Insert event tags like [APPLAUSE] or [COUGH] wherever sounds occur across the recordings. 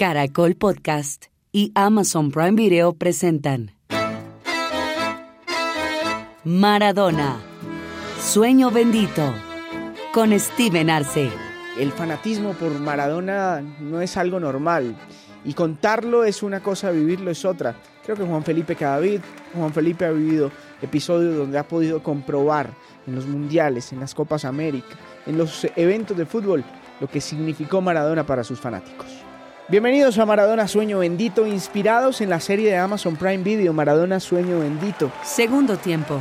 Caracol Podcast y Amazon Prime Video presentan Maradona, Sueño Bendito, con Steven Arce. El fanatismo por Maradona no es algo normal y contarlo es una cosa, vivirlo es otra. Creo que Juan Felipe Cadavid, Juan Felipe ha vivido episodios donde ha podido comprobar en los mundiales, en las Copas América, en los eventos de fútbol, lo que significó Maradona para sus fanáticos. Bienvenidos a Maradona Sueño Bendito, inspirados en la serie de Amazon Prime Video Maradona Sueño Bendito. Segundo tiempo.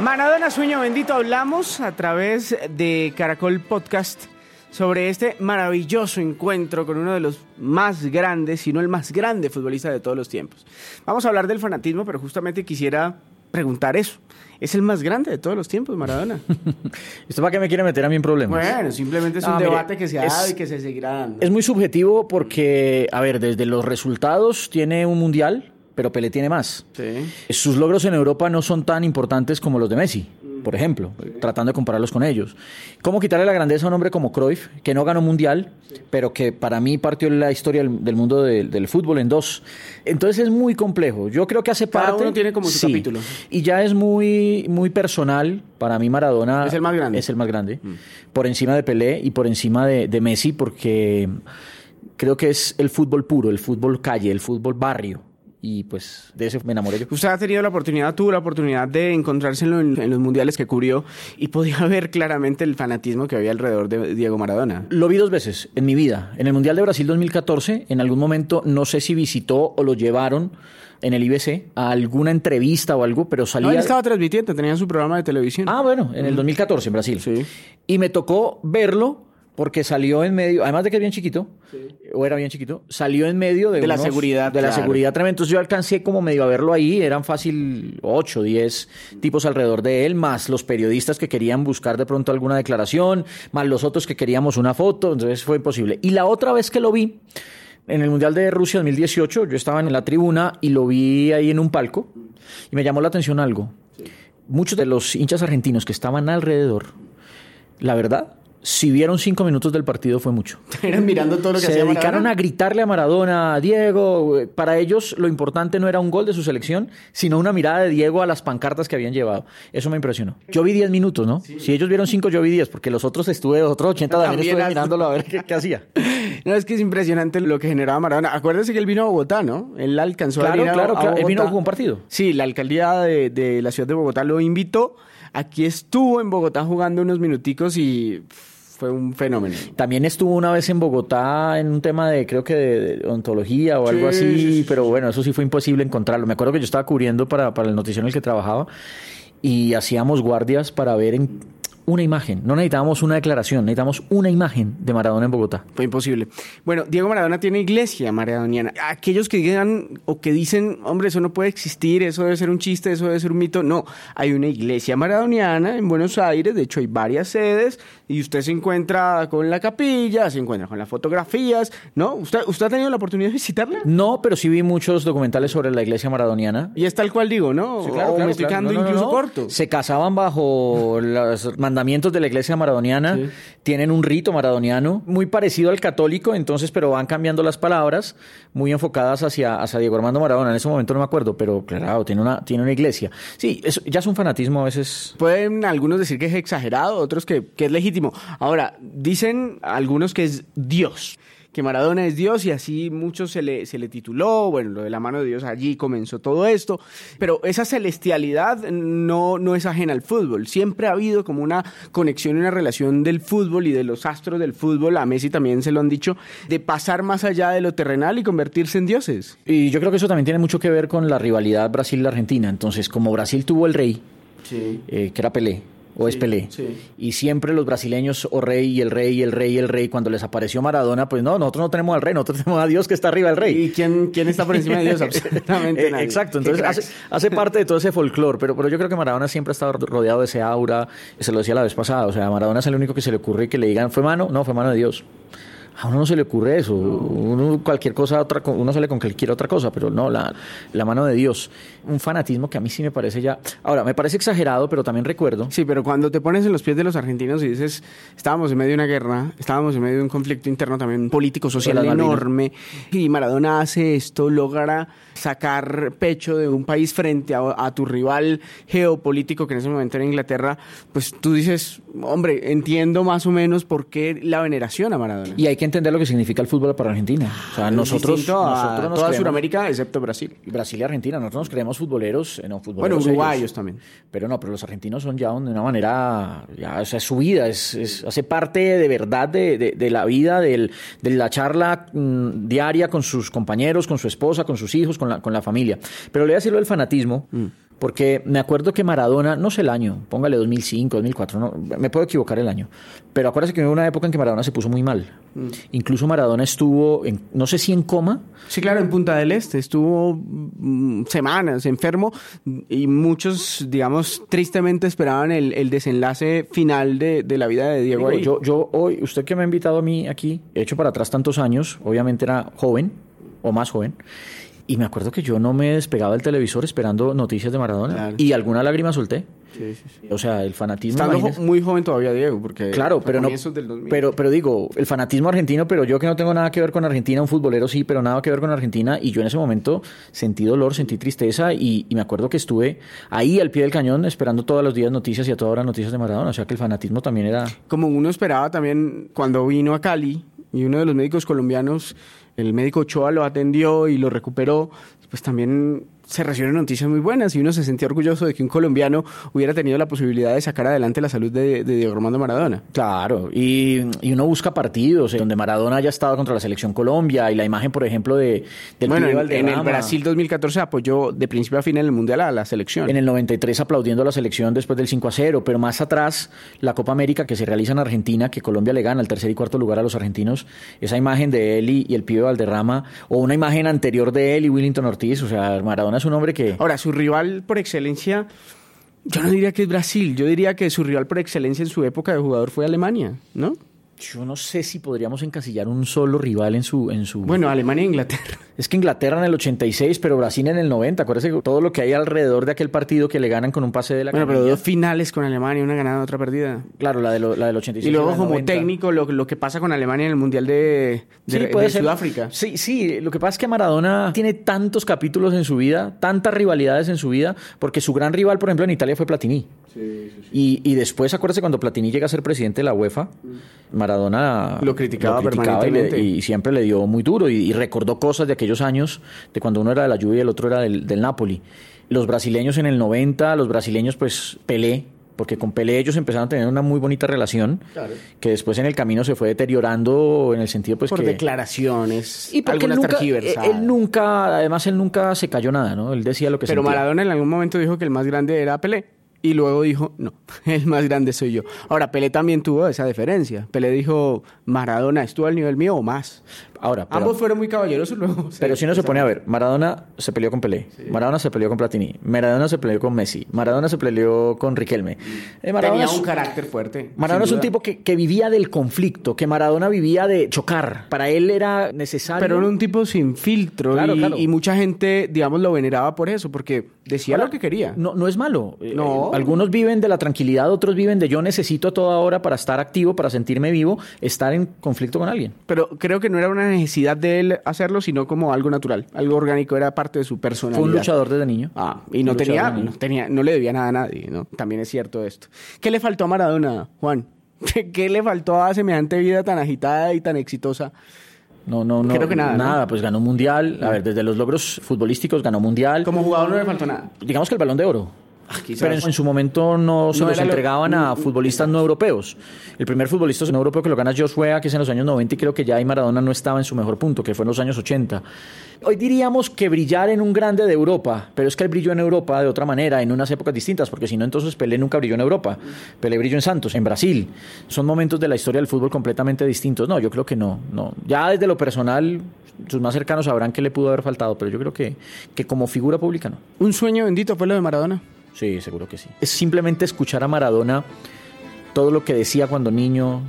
Maradona Sueño Bendito hablamos a través de Caracol Podcast sobre este maravilloso encuentro con uno de los más grandes, si no el más grande futbolista de todos los tiempos. Vamos a hablar del fanatismo, pero justamente quisiera preguntar eso. ¿Es el más grande de todos los tiempos, Maradona? [LAUGHS] ¿Esto para qué me quiere meter a mí en problemas? Bueno, simplemente es No, un mire, debate que se ha es- dado y que se seguirá dando. Es muy subjetivo porque, a ver, desde los resultados tiene un mundial, pero Pelé tiene más. Sí. Sus logros en Europa no son tan importantes como los de Messi, por ejemplo, tratando de compararlos con ellos. ¿Cómo quitarle la grandeza a un hombre como Cruyff, que no ganó mundial, pero que para mí partió la historia del, del mundo del, del fútbol en dos? Entonces es muy complejo. Yo creo que hace Cada parte. uno tiene como su Sí. capítulo. Y ya es muy, muy personal. Para mí, Maradona Es el más grande. Mm. es el más grande. Por encima de Pelé y por encima de, de Messi, porque creo que es el fútbol puro, el fútbol calle, el fútbol barrio. Y pues de ese me enamoré yo. Usted ha tenido la oportunidad, tuvo la oportunidad de encontrárselo en, en los mundiales que cubrió y podía [LAUGHS] ver claramente el fanatismo que había alrededor de Diego Maradona. Lo vi dos veces en mi vida. En el Mundial de Brasil 2014, en algún momento, no sé si visitó o lo llevaron en el IBC a alguna entrevista o algo, pero No, salía... él estaba transmitiendo, tenía su programa de televisión. Ah, bueno, en el 2014 en Brasil. Sí. Y me tocó verlo porque salió en medio, además de que es bien chiquito, o era bien chiquito, salió en medio de, De la seguridad, De la seguridad tremenda. Entonces yo alcancé como medio a verlo ahí, eran fácil 8, 10 tipos alrededor de él, más los periodistas que querían buscar de pronto alguna declaración, más los otros que queríamos una foto, entonces fue imposible. Y la otra vez que lo vi, en el Mundial de Rusia 2018, yo estaba en la tribuna y lo vi ahí en un palco y me llamó la atención algo. Muchos de los hinchas argentinos que estaban alrededor, la verdad, si vieron cinco minutos del partido fue mucho. [LAUGHS] Eran mirando todo lo que Se hacía dedicaron Maradona. a gritarle a Maradona, a Diego. Para ellos lo importante no era un gol de su selección, sino una mirada de Diego a las pancartas que habían llevado. Eso me impresionó. Yo vi 10 minutos, ¿no? Si ellos vieron 5, yo vi 10, porque los otros estuve, otros 80 también, También estuve has- mirándolo a ver qué, qué hacía. [LAUGHS] No, es que es impresionante lo que generaba Maradona. Acuérdese que él vino a Bogotá, ¿no? Él alcanzó Claro, a ir a, claro, a. Él vino a jugar un partido. Sí, la alcaldía de, de la ciudad de Bogotá lo invitó. Aquí estuvo en Bogotá jugando unos minuticos y fue un fenómeno. También estuvo una vez en Bogotá en un tema de, creo que de, ontología o algo Sí, así, sí, sí, pero bueno, eso sí fue imposible encontrarlo. Me acuerdo que yo estaba cubriendo para, para el noticiero en el que trabajaba y hacíamos guardias para ver en una imagen. No necesitábamos una declaración, necesitábamos una imagen de Maradona en Bogotá. Fue imposible. Bueno, Diego Maradona tiene iglesia maradoniana. Aquellos que digan o que dicen, hombre, eso no puede existir, eso debe ser un chiste, eso debe ser un mito. No, hay una iglesia maradoniana en Buenos Aires, de hecho hay varias sedes, y usted se encuentra con la capilla, se encuentra con las fotografías, ¿no? ¿Usted, usted ha tenido la oportunidad de visitarla? No, pero sí vi muchos documentales sobre la iglesia maradoniana. Y es tal cual digo, ¿no? Sí, claro, o claro, No, no, incluso corto. Se casaban bajo [LAUGHS] los mandamientos mandamientos de la iglesia maradoniana tienen un rito maradoniano muy parecido al católico, entonces, pero van cambiando las palabras, muy enfocadas hacia, hacia Diego Armando Maradona. En ese momento no me acuerdo, pero claro, tiene una, tiene una iglesia. Sí, eso ya es un fanatismo a veces. Pueden algunos decir que es exagerado, otros que, que es legítimo. Ahora, dicen algunos que es Dios que Maradona es Dios y así muchos se le, se le tituló, bueno, lo de la mano de Dios allí comenzó todo esto, pero esa celestialidad no, no es ajena al fútbol, siempre ha habido como una conexión y una relación del fútbol y de los astros del fútbol, a Messi también se lo han dicho, de pasar más allá de lo terrenal y convertirse en dioses. Y yo creo que eso también tiene mucho que ver con la rivalidad Brasil-Argentina, entonces como Brasil tuvo el rey, eh, que era Pelé, o es Pelé. Y siempre los brasileños, o rey, y el rey, y el rey, y el rey, cuando les apareció Maradona, pues no, nosotros no tenemos al rey, nosotros tenemos a Dios que está arriba del rey. ¿Y quién, quién está por encima de Dios? [LAUGHS] Absolutamente nadie. Exacto, entonces hace, hace, parte de todo ese folclore, pero, pero yo creo que Maradona siempre ha estado rodeado de ese aura, se lo decía la vez pasada, o sea, Maradona es el único que se le ocurre que le digan, ¿fue mano? No, fue mano de Dios a uno no se le ocurre eso. Uno cualquier cosa, otra, uno sale con cualquier otra cosa, pero no, la, la mano de Dios. Un fanatismo que a mí sí me parece ya. Ahora, me parece exagerado, pero también recuerdo. Sí, pero cuando te pones en los pies de los argentinos y dices, estábamos en medio de una guerra, estábamos en medio de un conflicto interno también político, social enorme, y Maradona hace esto, logra sacar pecho de un país frente a, a, tu rival geopolítico que en ese momento era Inglaterra, pues tú dices, hombre, entiendo más o menos por qué la veneración a Maradona. Y hay que entender lo que significa el fútbol para Argentina. O sea, nosotros, nosotros toda Sudamérica, excepto Brasil. Brasil y Argentina, nosotros nos creemos futboleros, eh, no Bueno, futboleros uruguayos ellos. también. Pero no, pero los argentinos son ya de una manera, ya, o sea, es su vida, es, es, hace parte de verdad de, de, de la vida, del, de la charla mmm, diaria con sus compañeros, con su esposa, con sus hijos, con la, con la familia. Pero le voy a decirlo del fanatismo. Mm porque me acuerdo que Maradona, no sé el año, póngale 2005, 2004, no, me puedo equivocar el año, pero acuérdese que hubo una época en que Maradona se puso muy mal. Mm. Incluso Maradona estuvo, en, no sé si en coma. Sí, claro, en Punta del Este, estuvo mm, semanas enfermo y muchos, digamos, tristemente esperaban el, el desenlace final de, de, la vida de Diego. Digo, yo, yo hoy, usted que me ha invitado a mí aquí, he hecho para atrás tantos años, obviamente era joven o más joven. Y me acuerdo que yo no me despegaba del televisor esperando noticias de Maradona. Claro. Y alguna lágrima solté. Sí, sí, sí. O sea, el fanatismo. Estando muy joven todavía, Diego, porque. Claro, pero no. Pero, pero digo, el fanatismo argentino, pero yo que no tengo nada que ver con Argentina, un futbolero sí, pero nada que ver con Argentina. Y yo en ese momento sentí dolor, sentí tristeza y, y me acuerdo que estuve ahí al pie del cañón esperando todos los días noticias y a toda hora noticias de Maradona. O sea que el fanatismo también era. Como uno esperaba también cuando vino a Cali y uno de los médicos colombianos el médico Ochoa lo atendió y lo recuperó, pues también se recibieron noticias muy buenas y uno se sentía orgulloso de que un colombiano hubiera tenido la posibilidad de sacar adelante la salud de, de Diego Armando Maradona. Claro, y, y, uno busca partidos eh, donde Maradona haya estado contra la selección Colombia y la imagen, por ejemplo, de del Bueno, en, en, el Brasil 2014 apoyó de principio a fin en el Mundial a la selección. En el 93 aplaudiendo a la selección después del 5 a 0, pero más atrás la Copa América que se realiza en Argentina, que Colombia le gana el tercer y cuarto lugar a los argentinos, esa imagen de él y, y el pibe Valderrama, o una imagen anterior de él y Willington Ortiz, o sea, Maradona es un que... Ahora, su rival por excelencia, yo no diría que es Brasil, yo diría que su rival por excelencia en su época de jugador fue Alemania, ¿no? Yo no sé si podríamos encasillar un solo rival en su, en su... Bueno, Alemania e Inglaterra. Es que Inglaterra en el 86, pero Brasil en el 90. Acuérdese todo lo que hay alrededor de aquel partido que le ganan con un pase de la Bueno, pero dos finales con Alemania, una ganada, otra perdida. Claro, la, de lo, la del 86. Y luego como 90. técnico, lo, lo, que pasa con Alemania en el Mundial de, de, sí, puede de ser. Sudáfrica. Sí, sí, lo que pasa es que Maradona tiene tantos capítulos en su vida, tantas rivalidades en su vida, porque su gran rival, por ejemplo, en Italia fue Platini. Sí, sí, sí. Y, y, después, acuérdese, cuando Platini llega a ser presidente de la UEFA, Maradona lo criticaba, lo criticaba permanentemente. Y, le, y, siempre le dio muy duro y, y, recordó cosas de aquellos años, de cuando uno era de la Juve y el otro era del, del Napoli. Los brasileños en el 90, los brasileños pues Pelé, porque con Pelé ellos empezaron a tener una muy bonita relación, claro. que después en el camino se fue deteriorando en el sentido pues por que... declaraciones, y porque él nunca, él nunca, además él nunca se cayó nada, ¿no? Él decía lo que Pero sentía. Maradona en algún momento dijo que el más grande era Pelé. Y luego dijo, no, [LAUGHS] el más grande soy yo. Ahora, Pelé también tuvo esa diferencia. Pelé dijo, Maradona, ¿estuvo al nivel mío o más? Ahora, pero, Ambos fueron muy caballerosos [LAUGHS] luego. pero si uno se pone a ver, Maradona se peleó con Pelé, Maradona se peleó con Platini, Maradona se peleó con Messi, Maradona se peleó con Riquelme. Eh, Maradona Tenía es- un carácter fuerte. Maradona es un tipo que, que vivía del conflicto, que Maradona vivía de chocar. Para él era necesario. Pero era un tipo sin filtro Claro, y, claro. y mucha gente, digamos, lo veneraba por eso, porque decía Ahora, lo que quería. No, no es malo. Eh, No. eh, algunos viven de la tranquilidad, otros viven de yo necesito a toda hora para estar activo, para sentirme vivo, estar en conflicto con alguien. Pero creo que no era una necesidad de él hacerlo, sino como algo natural, algo orgánico, era parte de su personalidad. Fue un luchador desde niño. Ah, y no tenía, no tenía, no le debía nada a nadie, ¿no? También es cierto esto. ¿Qué le faltó a Maradona, Juan? [LAUGHS] ¿Qué le faltó a semejante vida tan agitada y tan exitosa? No, no, no. Creo que nada, ¿no? Nada, pues ganó mundial. A ver, desde los logros futbolísticos ganó mundial. Como jugador no le faltó nada. Digamos que el balón de oro. Quizás. Pero en, en su momento no se No los lo- entregaban a futbolistas no europeos. El primer futbolista no europeo que lo gana es Joshua, que es en los años 90 y creo que ya ahí Maradona no estaba en su mejor punto, que fue en los años 80. Hoy diríamos que brillar en un grande de Europa, pero es que él brilló en Europa de otra manera, en unas épocas distintas, porque si no, entonces Pelé nunca brilló en Europa. Pelé brilló en Santos, en Brasil. Son momentos de la historia del fútbol completamente distintos. No, yo creo que no. no. Ya desde lo personal, sus más cercanos sabrán que le pudo haber faltado, pero yo creo que, que como figura pública no. Un sueño bendito fue lo de Maradona. Sí, seguro que sí. Es simplemente escuchar a Maradona todo lo que decía cuando niño.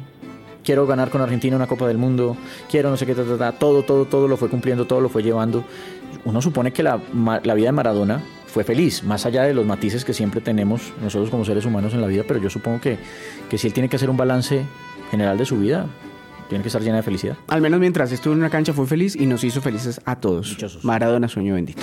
Quiero ganar con Argentina una Copa del Mundo. Quiero no sé qué, ta, ta, ta. todo, todo, todo lo fue cumpliendo, todo lo fue llevando. Uno supone que la, la vida de Maradona fue feliz, más allá de los matices que siempre tenemos nosotros como seres humanos en la vida, pero yo supongo que, que si él tiene que hacer un balance general de su vida, tiene que estar llena de felicidad. Al menos mientras estuvo en una cancha fue feliz y nos hizo felices a todos. Maradona, sueño bendito.